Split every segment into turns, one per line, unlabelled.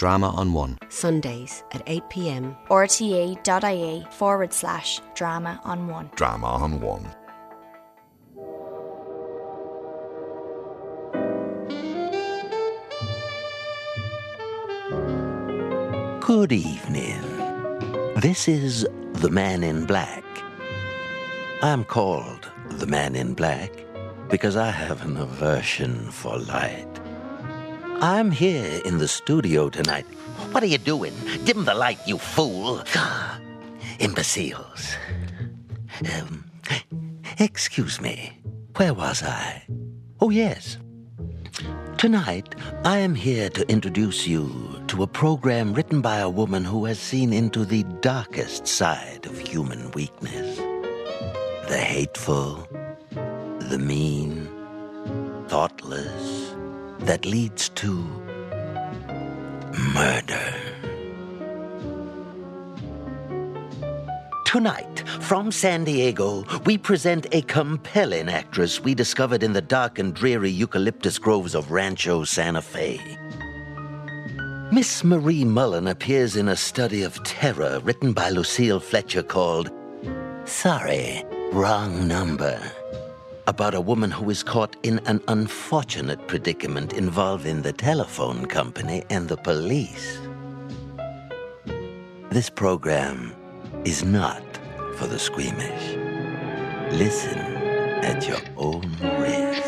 Drama on One.
Sundays at 8pm.
rte.ie forward slash drama on one.
Drama on One.
Good evening. This is The Man in Black. I'm called The Man in Black because I have an aversion for light. I'm here in the studio tonight. What are you doing? Dim the light, you fool. Imbeciles. Um, excuse me. Where was I? Oh, yes. Tonight, I am here to introduce you to a program written by a woman who has seen into the darkest side of human weakness the hateful, the mean, thoughtless, that leads to murder. Tonight, from San Diego, we present a compelling actress we discovered in the dark and dreary eucalyptus groves of Rancho Santa Fe. Miss Marie Mullen appears in a study of terror written by Lucille Fletcher called Sorry, Wrong Number. About a woman who is caught in an unfortunate predicament involving the telephone company and the police. This program is not for the squeamish. Listen at your own risk.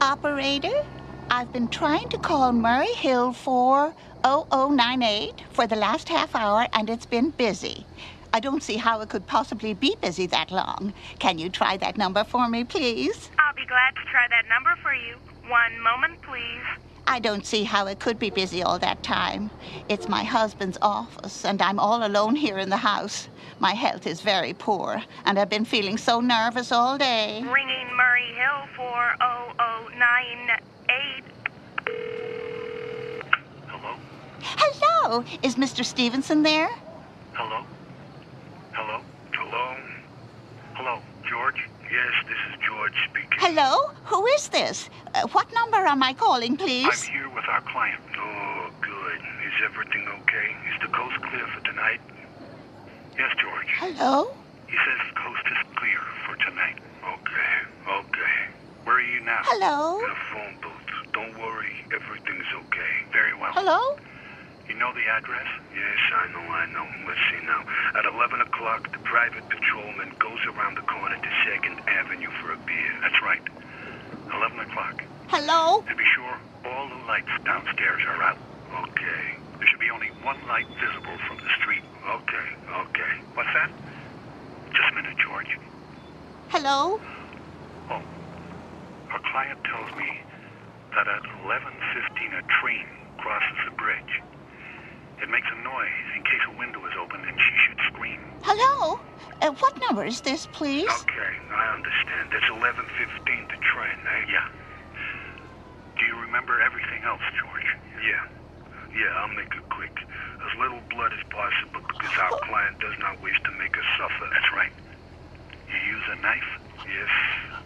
Operator, I've been trying to call Murray Hill 40098 for the last half hour and it's been busy. I don't see how it could possibly be busy that long. Can you try that number for me, please?
I'll be glad to try that number for you. One moment, please.
I don't see how it could be busy all that time. It's my husband's office, and I'm all alone here in the house. My health is very poor, and I've been feeling so nervous all day.
Ringing Murray Hill oh 40098.
Hello?
Hello! Is Mr. Stevenson there?
Hello? Hello? Hello? Hello, George? Yes, this is George speaking.
Hello? Who is this? Uh, what number am I calling, please?
I'm here with our client. Oh, good. Is everything okay? Is the coast clear for tonight? Yes, George.
Hello?
He says the coast is clear for tonight. Okay, okay. Where are you now?
Hello?
In a phone booth. Everything's okay. Very well.
Hello?
You know the address? Yes, I know, I know. Let's see now. At 11 o'clock, the private patrolman goes around the corner to 2nd Avenue for a beer. That's right. 11 o'clock.
Hello?
And be sure all the lights downstairs are out. Okay. There should be only one light visible from the street. Okay, okay. What's that? Just a minute, George.
Hello?
Oh. Our client tells me that at 11.15 a train crosses the bridge. It makes a noise in case a window is open and she should scream.
Hello? Uh, what number is this, please?
Okay, I understand. It's 11.15 the train, eh? Yeah. Do you remember everything else, George? Yeah. Yeah, I'll make it quick. As little blood as possible because our client does not wish to make us suffer. That's right. A knife? Yes,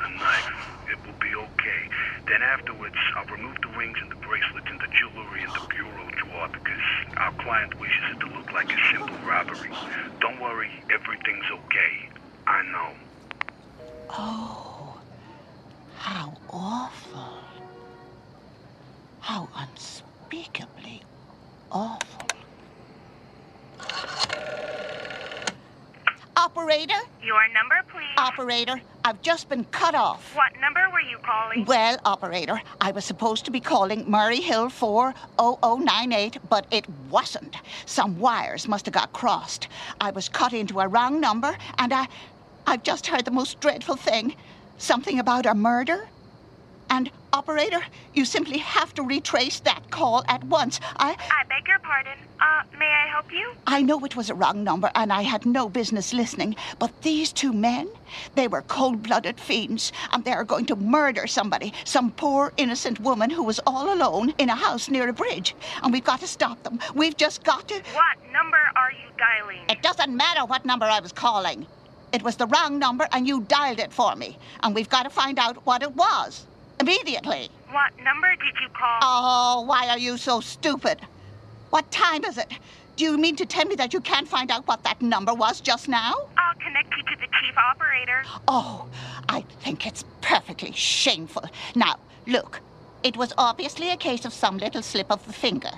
a knife. It will be okay. Then afterwards, I'll remove the rings and the bracelets and the jewelry in the bureau drawer because our client wishes it to look like a simple robbery. Don't worry, everything's okay. I know.
Oh, how awful. How unspeakably awful. Operator?
Your number, please.
Operator, I've just been cut off.
What number were you calling?
Well, operator, I was supposed to be calling Murray Hill 40098, but it wasn't. Some wires must have got crossed. I was cut into a wrong number, and I. I've just heard the most dreadful thing something about a murder. And Operator, you simply have to retrace that call at once. I
I beg your pardon. Uh, may I help you?
I know it was a wrong number and I had no business listening, but these two men, they were cold-blooded fiends and they are going to murder somebody, some poor innocent woman who was all alone in a house near a bridge. And we've got to stop them. We've just got to
What number are you dialing?
It doesn't matter what number I was calling. It was the wrong number and you dialed it for me. And we've got to find out what it was. Immediately.
What number did you call?
Oh, why are you so stupid? What time is it? Do you mean to tell me that you can't find out what that number was just now?
I'll connect you to the chief operator.
Oh, I think it's perfectly shameful. Now, look, it was obviously a case of some little slip of the finger.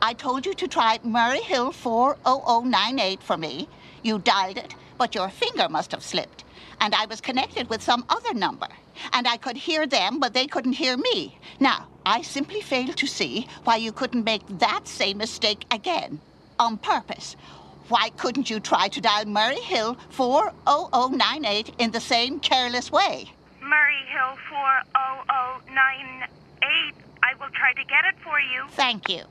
I told you to try Murray Hill 40098 for me. You dialed it, but your finger must have slipped. And I was connected with some other number. And I could hear them, but they couldn't hear me. Now, I simply fail to see why you couldn't make that same mistake again, on purpose. Why couldn't you try to dial Murray Hill 40098 in the same careless way?
Murray Hill 40098. I will try to get it for you.
Thank you.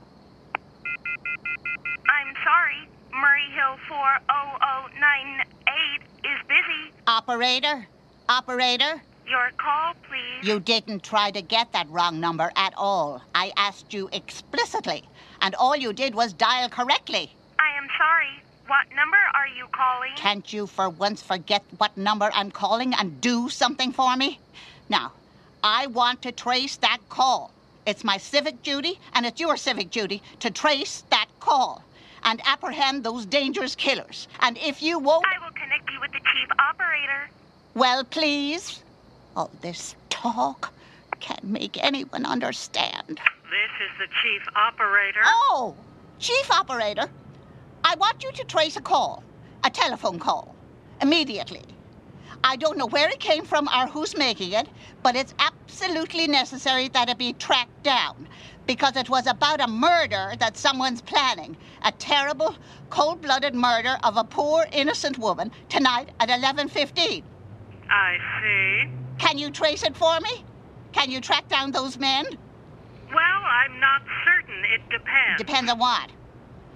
I'm sorry. Murray Hill 40098 is busy.
Operator? Operator?
Your call, please.
You didn't try to get that wrong number at all. I asked you explicitly, and all you did was dial correctly.
I am sorry. What number are you calling?
Can't you for once forget what number I'm calling and do something for me? Now, I want to trace that call. It's my civic duty, and it's your civic duty to trace that call and apprehend those dangerous killers. And if you won't,
I will connect you with the chief operator.
well, please. All this talk can't make anyone understand.
This is the chief operator.
Oh, chief operator, I want you to trace a call, a telephone call, immediately. I don't know where it came from or who's making it, but it's absolutely necessary that it be tracked down because it was about a murder that someone's planning. A terrible, cold-blooded murder of a poor innocent woman tonight at 11:15.
I see.
Can you trace it for me? Can you track down those men?
Well, I'm not certain. It depends.
Depends on what.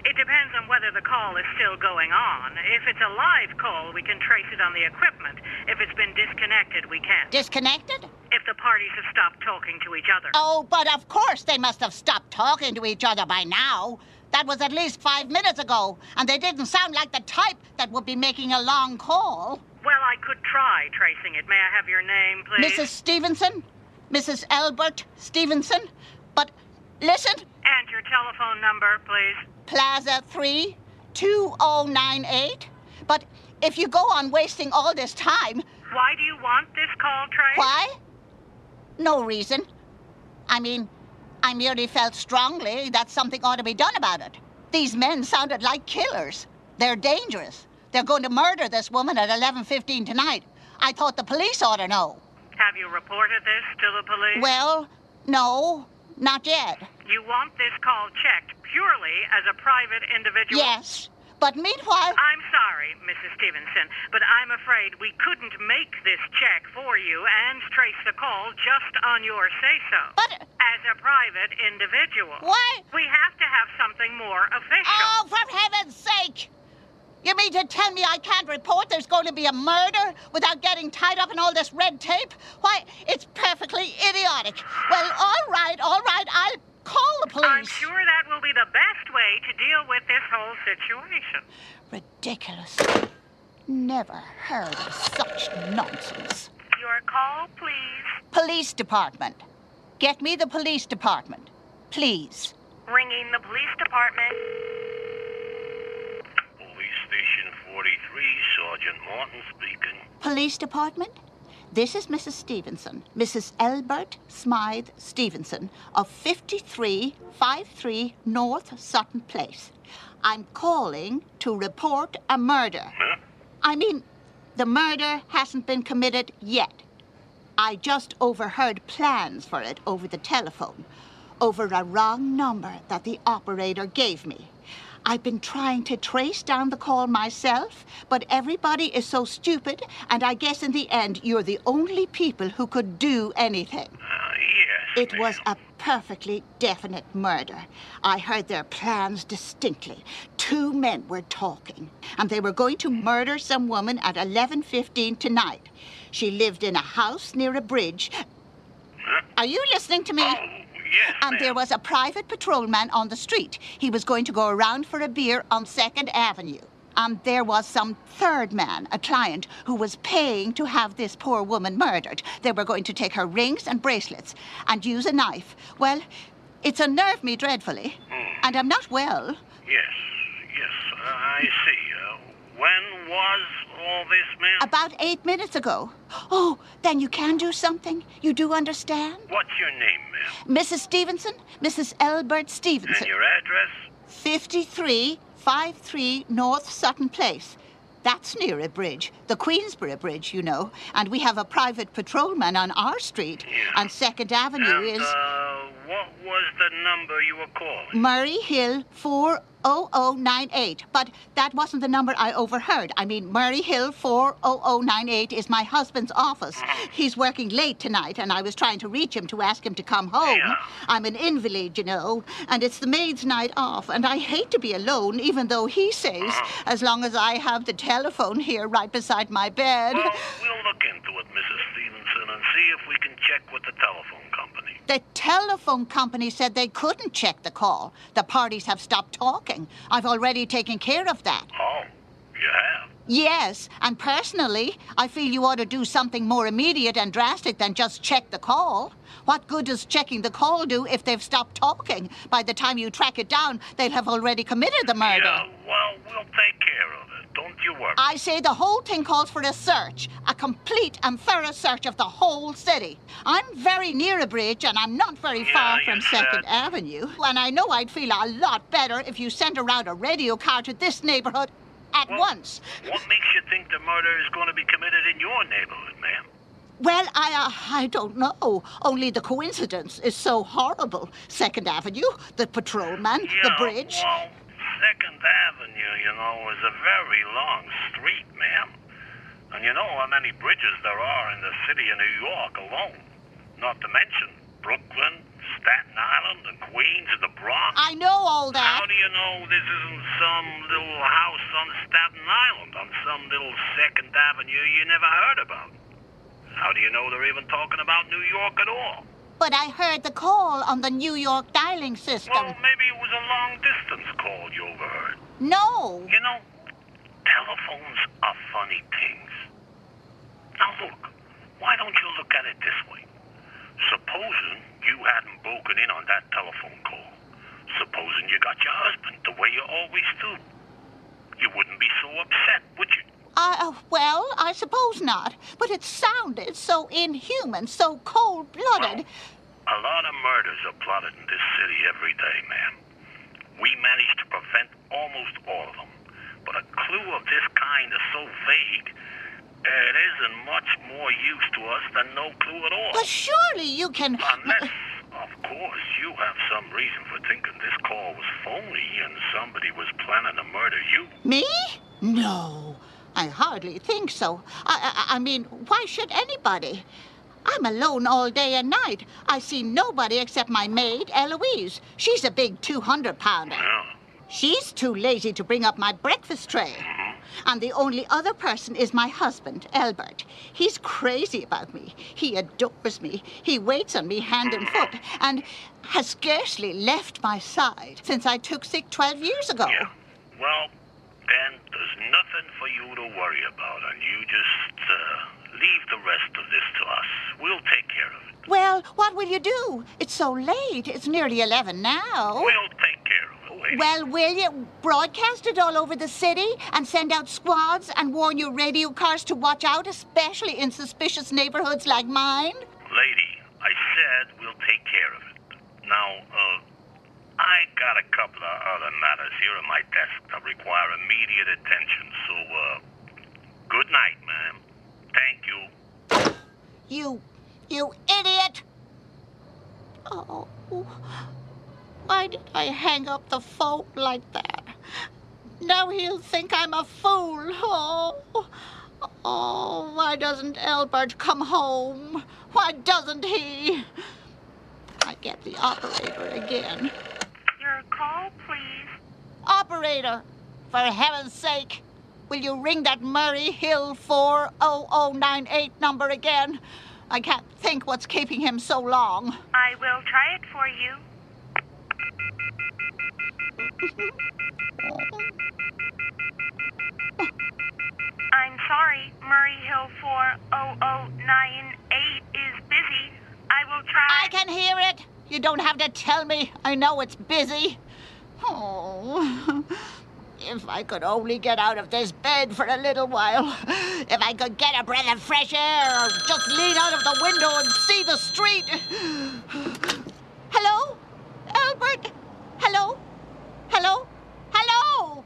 it depends on whether the call is still going on. If it's a live call, we can trace it on the equipment. If it's been disconnected, we can't.
Disconnected?
if the parties have stopped talking to each other.
Oh, but of course they must have stopped talking to each other by now. That was at least five minutes ago, and they didn't sound like the type that would be making a long call.
Well, I could try tracing it. May I have your name, please?
Mrs. Stevenson? Mrs. Albert Stevenson? But listen,
And your telephone number, please.
Plaza 3 2098. But if you go on wasting all this time,
Why do you want this call traced?
why? No reason. I mean, I merely felt strongly that something ought to be done about it. These men sounded like killers. They're dangerous. They're going to murder this woman at 11:15 tonight. I thought the police ought to know.
Have you reported this to the police?
Well, no, not yet.
You want this call checked purely as a private individual?
Yes, but meanwhile,
I'm sorry, Mrs. Stevenson, but I'm afraid we couldn't make this check for you and trace the call just on your say so.
but
As a private individual.
why?
We have to have something more official.
Oh, for heaven's sake! You mean to tell me I can't report there's going to be a murder without getting tied up in all this red tape? Why, it's perfectly idiotic. Well, all right, all right, I'll call the police.
I'm sure that will be the best way to deal with this whole situation.
Ridiculous. Never heard of such nonsense.
Your call, please.
Police department. Get me the police department. Please.
Ringing the police department.
Police 43, Sergeant Martin speaking.
Police department? This is Mrs. Stevenson, Mrs. Elbert Smythe Stevenson of 5353 North Sutton Place. I'm calling to report a murder.
Huh?
I mean, the murder hasn't been committed yet. I just overheard plans for it over the telephone, over a wrong number that the operator gave me. I've been trying to trace down the call myself, but everybody is so stupid, and I guess in the end you're the only people who could do anything.
Uh, yes,
It was a perfectly definite murder. I heard their plans distinctly. Two men were talking, and they were going to murder some woman at 11:15 tonight. She lived in a house near a bridge. Are you listening to me?
Yes,
And there was a private patrolman on the street. He was going to go around for a beer on 2nd Avenue. And there was some third man, a client, who was paying to have this poor woman murdered. They were going to take her rings and bracelets and use a knife. Well, it's unnerved me dreadfully. And I'm not well.
Yes, yes, I see. Uh, when was all this, ma'am?
About eight minutes ago. Oh, then you can do something? You do understand?
What's your name, ma'am?
Mrs. Stevenson? Mrs. Elbert Stevenson.
And your address?
5353 North Sutton Place. That's near a bridge, the Queensborough Bridge, you know. And we have a private patrolman on our street.
Yeah.
And Second Avenue
and,
is
uh, what was the number you were calling?
Murray Hill 40098. But that wasn't the number I overheard. I mean, Murray Hill 40098 is my husband's office. Uh-huh. He's working late tonight, and I was trying to reach him to ask him to come home.
Yeah.
I'm an invalid, you know, and it's the maid's night off, and I hate to be alone, even though he says, uh-huh. as long as I have the telephone here right beside my bed.
Well, we'll look into it, Mrs. Stevenson, and see if we can check with the telephone company.
The telephone company said they couldn't check the call. The parties have stopped talking. I've already taken care of that.
Oh, you have?
Yes, and personally, I feel you ought to do something more immediate and drastic than just check the call. What good does checking the call do if they've stopped talking? By the time you track it down, they'll have already committed the murder.
Yeah, well, we'll take care of you worry.
I say the whole thing calls for a search, a complete and thorough search of the whole city. I'm very near a bridge and I'm not very
Yeah,
far from. Second Avenue. And I know I'd feel a lot better if you sent around a radio car to this neighborhood at
Well,
once.
What makes you think the murder is going to be committed in your neighborhood, ma'am?
Well, I uh, I don't know. Only the coincidence is so horrible. Second Avenue, the patrolman, the bridge.
Well, Second Avenue, you know, is a very long street, ma'am. And you know how many bridges there are in the city of New York alone. Not to mention Brooklyn, Staten Island, and Queens, and the Bronx.
I know all that.
How do you know this isn't some little house on Staten Island, on some little Second Avenue you never heard about? How do you know they're even talking about New York at all?
But I heard the call on the New York dialing system.
Well, maybe it was a long distance call you overheard.
no.
You know, telephones are funny things. Now look, why don't you look at it this way? Supposing you hadn't broken in on that telephone call. Supposing you got your husband the way you always do. You wouldn't be so upset, would you?
I, uh, well, I suppose not. But it sounded so inhuman, so cold-blooded.
A lot of murders are plotted in this city every day, ma'am. We managed to prevent almost all of them. But a clue of this kind is so vague, it isn't much more use to us than no clue at all.
But surely you can.
Unless, of course, you have some reason for thinking this call was phony and somebody was planning to murder you.
Me? No, I hardly think so. I, I, I mean, why should anybody? I'm alone all day and night. I see nobody except my maid, Eloise. She's a big 200 pounder. She's too lazy to bring up my breakfast tray. Uh-huh. And the only other person is my husband, Albert. He's crazy about me. He adores me. He waits on me hand and foot and has scarcely left my side since I took sick 12 years ago.
Yeah. Well, then there's nothing for you to worry about, and you just uh, leave the rest of this to us. We'll take care of it.
Well, what will you do? It's so late. It's nearly 11 now.
We'll take care of it.
Well, will you broadcast it all over the city and send out squads and warn your radio cars to watch out, especially in suspicious neighborhoods like mine?
Lady, I said we'll take care of it. Now, uh, I got a couple of other matters here on my desk that require immediate attention, so, uh, good night, ma'am. Thank you.
You, you idiot! Oh, why did I hang up the phone like that? Now he'll think I'm a fool. Oh, oh, why doesn't Albert come home? Why doesn't he? I get the operator again.
Call, please.
Operator, for heaven's sake, will you ring that Murray Hill 40098 number again? I can't think what's keeping him so long.
I will try it for you. I'm sorry, Murray Hill 40098 is busy. I will try.
I can hear it. You don't have to tell me. I know it's busy. Oh, if I could only get out of this bed for a little while. If I could get a breath of fresh air or just lean out of the window and see the street. Hello? Albert? Hello? Hello? Hello?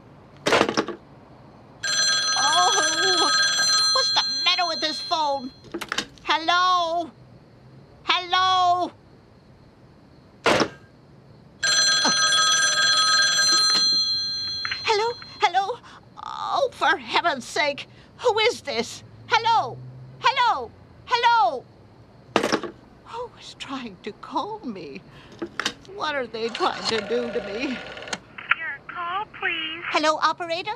Oh, what's the matter with this phone? Hello? Hello? Hello? Oh, for heaven's sake. Who is this? Hello? Hello? Hello? Who is trying to call me? What are they trying to do to me?
Your call, please.
Hello, operator?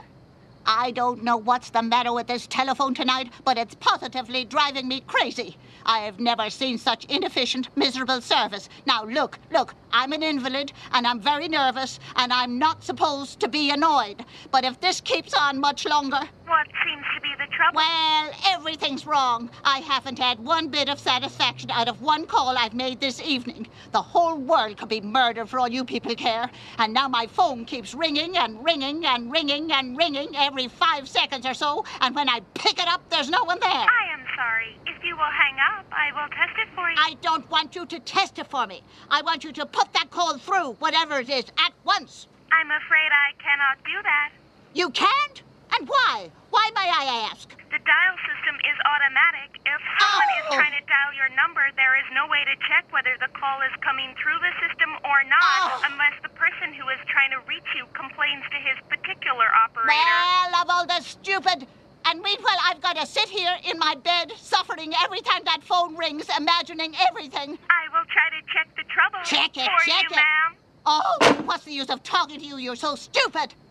I don't know what's the matter with this telephone tonight, but it's positively driving me crazy. I have never seen such inefficient, miserable service. Now, look, look, I'm an invalid, and I'm very nervous, and I'm not supposed to be annoyed. But if this keeps on much longer,
What seems to be trouble?
well, everything's wrong. I haven't had one bit of satisfaction out of one call I've made this evening. The whole world could be murdered for all you people care. And now my phone keeps ringing and ringing and ringing and ringing every five seconds or so. And when I pick it up, there's no one there.
I am sorry. If you will hang up, I will test it for you.
I don't want you to test it for me. I want you to put that call through, whatever it is, at once.
I'm afraid I cannot do that.
You can't? And why? Why, may I ask?
The dial system is automatic. If someone
Oh.
is trying to dial your number, there is no way to check whether the call is coming through the system or not
Oh.
unless the person who is trying to reach you complains to his particular operator.
Well, of all the stupid. And meanwhile, I've got to sit here in my bed, suffering every time that phone rings, imagining everything.
I will try to check the trouble
Check it,
for
check
you,
it.
ma'am.
Oh, what's the use of talking to you? You're so stupid.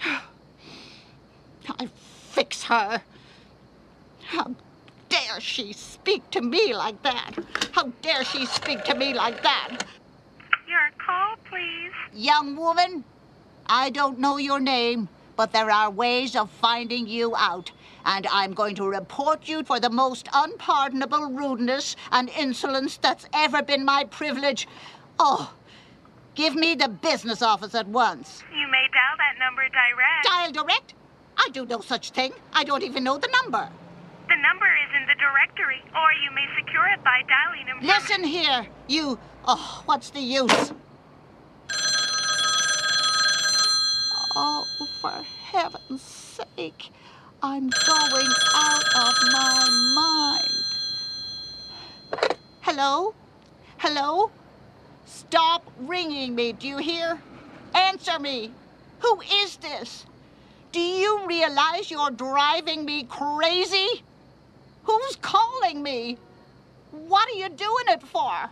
I fix her. How dare she speak to me like that? How dare she speak to me like that?
Your call, please.
Young woman, I don't know your name, but there are ways of finding you out. And I'm going to report you for the most unpardonable rudeness and insolence that's ever been my privilege. Oh, give me the business office at once.
You may dial that number direct.
Dial direct? I do no such thing. I don't even know the number.
The number is in the directory, or you may secure it by dialing him.
Listen here, you. Oh, what's the use? Oh, for heaven's sake. I'm going out of my mind. Hello? Hello? Stop ringing me, do you hear? Answer me. Who is this? Do you realize you're driving me crazy? Who's calling me? What are you doing it for?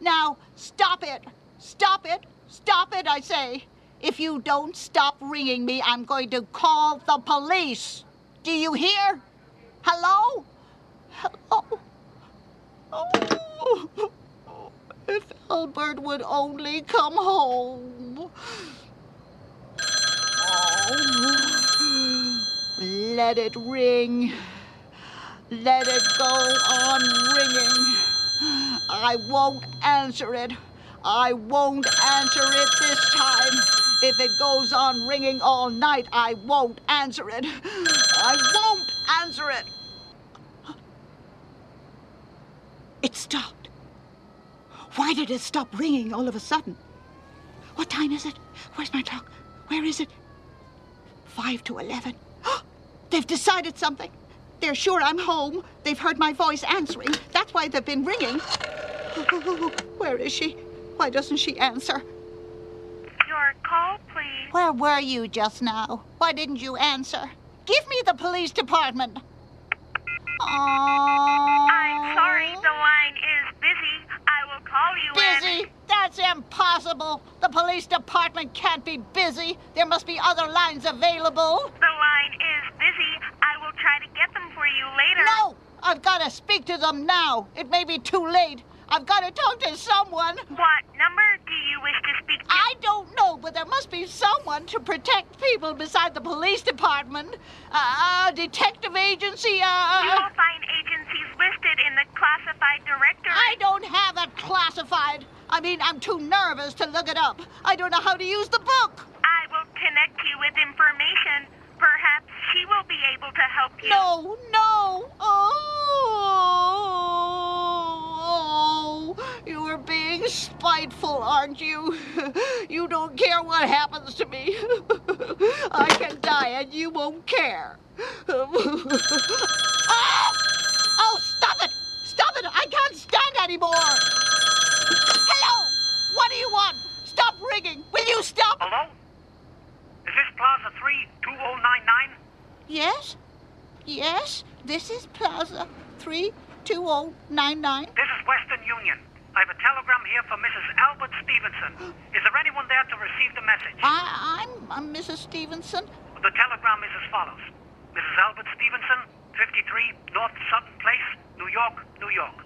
Now, stop it. Stop it. Stop it, I say. If you don't stop ringing me, I'm going to call the police. Do you hear? Hello? Hello? Oh, if Albert would only come home. Oh, let it ring. Let it go on ringing. I won't answer it. I won't answer it this time. If it goes on ringing all night, I won't answer it. I won't answer it. It stopped. Why did it stop ringing all of a sudden? What time is it? Where's my clock? Where is it? Five to eleven. They've decided something. They're sure I'm home. They've heard my voice answering. That's why they've been ringing. Where is she? Why doesn't she answer?
Your call, please.
Where were you just now? Why didn't you answer? Give me the police department. Aww.
I'm sorry, the line is busy. I will call you
Busy?
and...
That's impossible. The police department can't be busy. There must be other lines available.
The line is busy. I will try to get them for you later.
No! I've got to speak to them now. It may be too late. I've got to talk to someone.
What number do you wish to speak to?
I don't know, but there must be someone to protect people beside the police department. Uh, a detective agency,
You
uh.
will find agencies listed in the classified directory.
I don't have a classified. I mean, I'm too nervous to look it up. I don't know how to use the book.
I will connect you with information. Perhaps she will be able to help you.
No, no. Oh, you are being spiteful, aren't you? You don't care what happens to me. I can die and you won't care. Ah! Oh, stop it! Stop it! I can't stand anymore! Hello! What do you want? Stop ringing! Will you stop?
Hello? Is this Plaza 32099?
Yes? Yes? This is Plaza 32099.
This is Western Union. I have a telegram here for Mrs. Albert Stevenson. Is there anyone there to receive the message?
I, I'm, I'm Mrs. Stevenson.
The telegram is as follows. Mrs. Albert Stevenson, 53 North Sutton Place, New York, New York.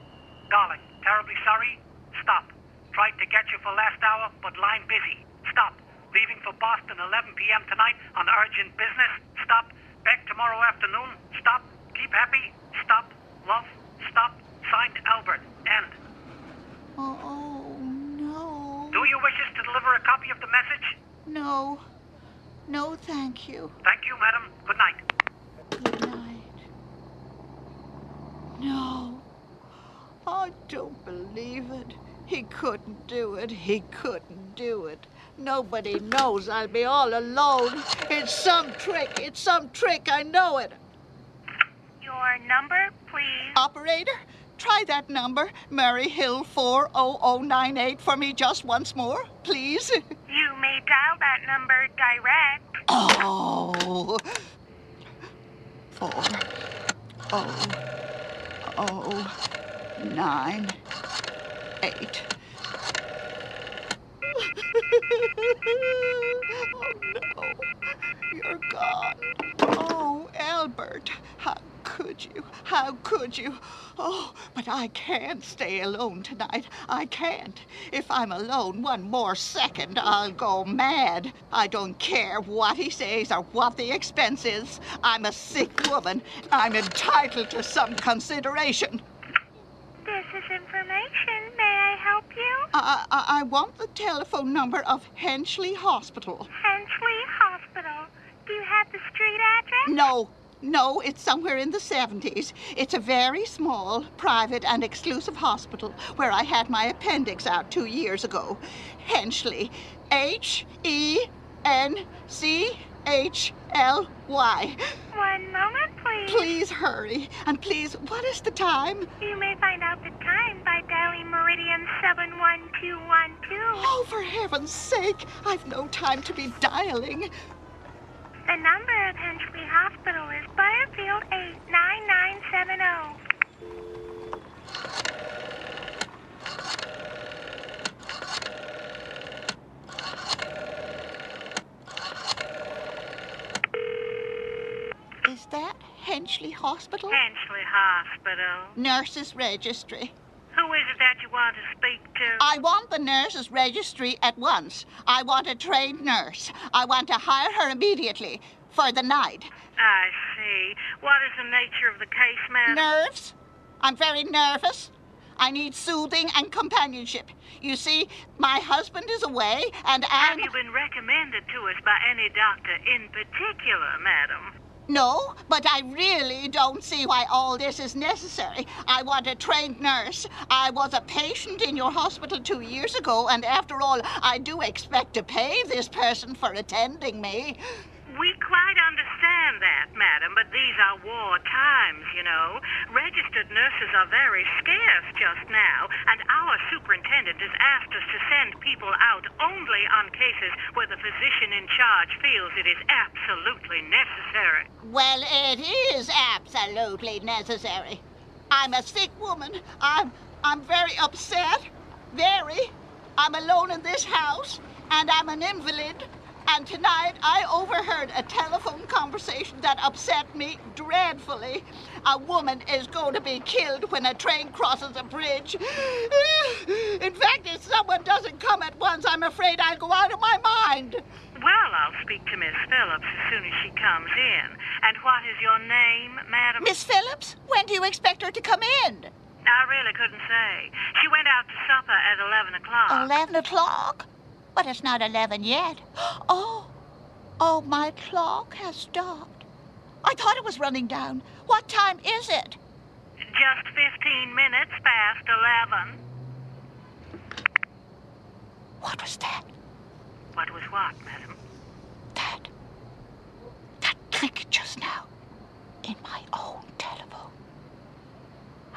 Darling, terribly sorry. Stop. Tried to get you for last hour, but line busy. Stop. Leaving for Boston 11 p.m. tonight on urgent business. Stop. Back tomorrow afternoon. Stop. Keep happy. Stop. Love. Stop. Signed Albert. End.
Oh, oh, no.
Do you wish us to deliver a copy of the message?
No. No, thank you.
Thank you, madam. Good night.
Good night. No. I don't believe it. He couldn't do it. He couldn't do it. Nobody knows I'll be all alone. It's some trick. It's some trick. I know it.
Your number, please.
Operator, try that number, Murray Hill 40098 for me just once more, please.
You may dial that number direct.
Oh. Four. Oh. Oh. Nine. Eight. Oh no. You're gone. Oh, Albert. How could you? How could you? Oh, but I can't stay alone tonight. I can't. If I'm alone one more second, I'll go mad. I don't care what he says or what the expense is. I'm a sick woman. I'm entitled to some consideration.
Is information. May I help you?
I, I, I want the telephone number of Henchley Hospital.
Henchley Hospital. Do you have the street address?
No, no, it's somewhere in the 70s. It's a very small, private, and exclusive hospital where I had my appendix out two years ago. Henchley. H E N C H L Y.
One moment, please.
Please hurry. And please, what is the time?
You may find out the time by dialing Meridian 71212.
Oh, for heaven's sake, I've no time to be dialing.
The number of Henchley Hospital is Butterfield 89970.
Is that Henchley Hospital?
Henchley Hospital.
Nurses Registry.
Who is it that you want to speak to?
I want the nurses registry at once. I want a trained nurse. I want to hire her immediately for the night.
I see. What is the nature of the case, ma'am?
Nerves? I'm very nervous. I need soothing and companionship. You see, my husband is away, and
Have
I'm.
you been recommended to us by any doctor in particular, madam?
No, but I really don't see why all this is necessary. I want a trained nurse. I was a patient in your hospital two years ago, and after all, I do expect to pay this person for attending me.
We quite understand that, madam, but these are war times, you know. Registered nurses are very scarce just now, and our superintendent has asked us to send people out only on cases where the physician in charge feels it is absolutely necessary.
Well, it is absolutely necessary. I'm a sick woman. I'm I'm very upset. Very. I'm alone in this house, and I'm an invalid. And tonight I overheard a telephone conversation that upset me dreadfully. A woman is going to be killed when a train crosses a bridge. In fact, if someone doesn't come at once, I'm afraid I'll go out of my mind.
Well, I'll speak to Miss Phillips as soon as she comes in. And what is your name, madam?
Miss Phillips, when do you expect her to come in?
I really couldn't say. She went out to supper at 11 o'clock.
Eleven o'clock? But it's not eleven yet. Oh, oh, my clock has stopped. I thought it was running down. What time is it?
Just 15 minutes past 11.
What was that?
What was what, madam?
That. That click just now. In my own telephone.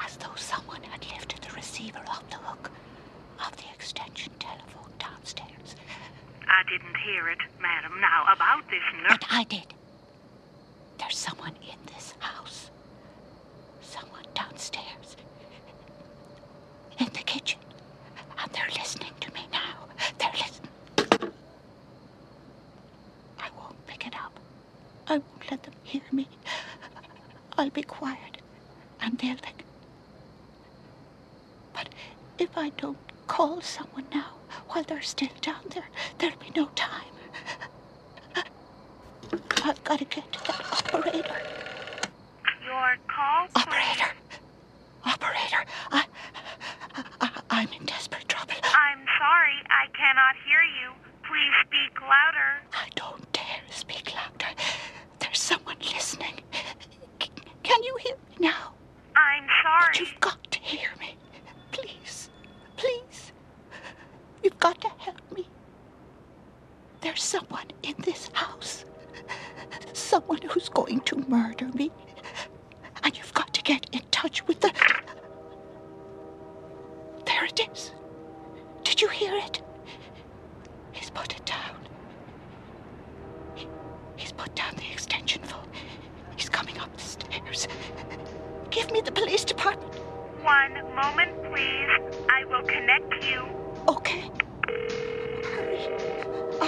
As though someone had lifted the receiver off the hook of the extension telephone downstairs.
I didn't hear it, madam. Now, about this nurse.
But I did. There's someone in this house. Someone downstairs. In the kitchen. And they're listening to me now. They're listening. I won't pick it up. I won't let them hear me. I'll be quiet. And they'll think. But if I don't call someone now while they're still down there, there'll be no time. I've got to get to that operator.
Your call.
Operator. Operator. I, I, I'm in desperate trouble.
I'm sorry, I cannot hear you. Please speak louder.
I don't dare speak louder. There's someone listening. C- can you hear me now?
I'm
But
sorry.
you've got to hear me. Please. Please. You've got to help me. There's someone in this house. Someone who's going to murder me. And you've got to get in touch with the. There it is. Did you hear it?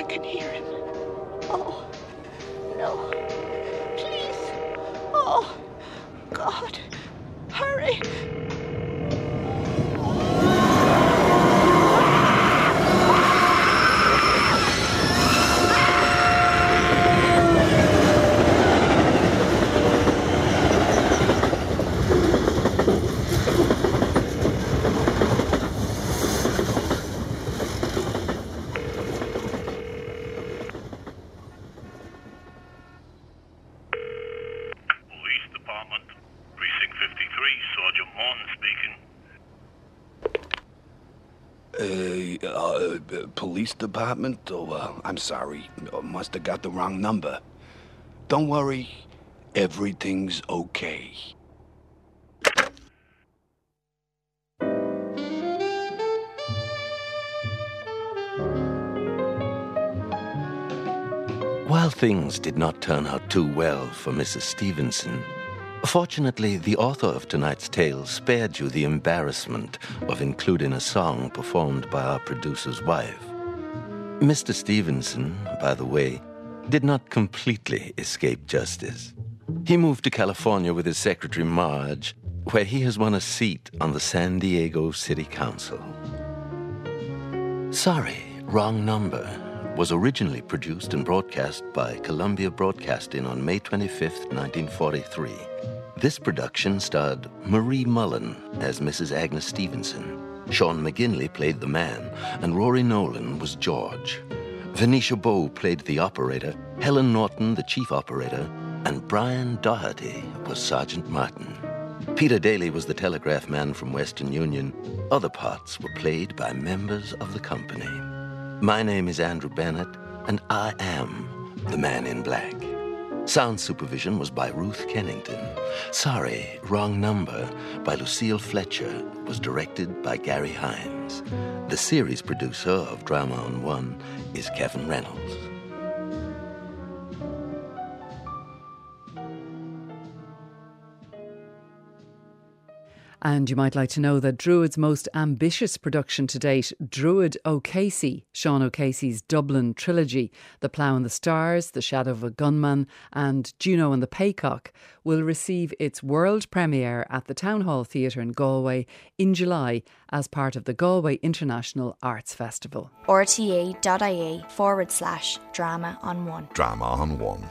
Can hear him. Oh, no. Please. Oh, God. Hurry.
Police Department, Precinct 53, Sergeant Martin speaking.
Uh, uh, uh, police department? Oh, uh, I'm sorry. Uh, Must have got the wrong number. Don't worry. Everything's okay.
While things did not turn out too well for Mrs. Stevenson, fortunately, the author of tonight's tale spared you the embarrassment of including a song performed by our producer's wife. Mr. Stevenson, by the way, did not completely escape justice. He moved to California with his secretary Marge, where he has won a seat on the San Diego City Council. Sorry, wrong number was originally produced and broadcast by Columbia Broadcasting on May 25, 1943. This production starred Marie Mullen as Mrs. Agnes Stevenson. Sean McGinley played the man, and Rory Nolan was George. Venetia Bowe played the operator, Helen Norton the chief operator, and Brian Doherty was Sergeant Martin. Peter Daly was the telegraph man from Western Union. Other parts were played by members of the company. My name is Andrew Bennett, and I am the man in black. Sound supervision was by Ruth Kennington. Sorry, Wrong Number by Lucille Fletcher was directed by Garry Hynes. The series producer of Drama on One is Kevin Reynolds.
And you might like to know that Druid's most ambitious production to date, Druid O'Casey, Sean O'Casey's Dublin trilogy, The Plough and the Stars, The Shadow of a Gunman, and Juno and the Paycock, will receive its world premiere at the Town Hall Theatre in Galway in July as part of the Galway International Arts Festival.
rte.ie forward slash drama on one.
Drama on one.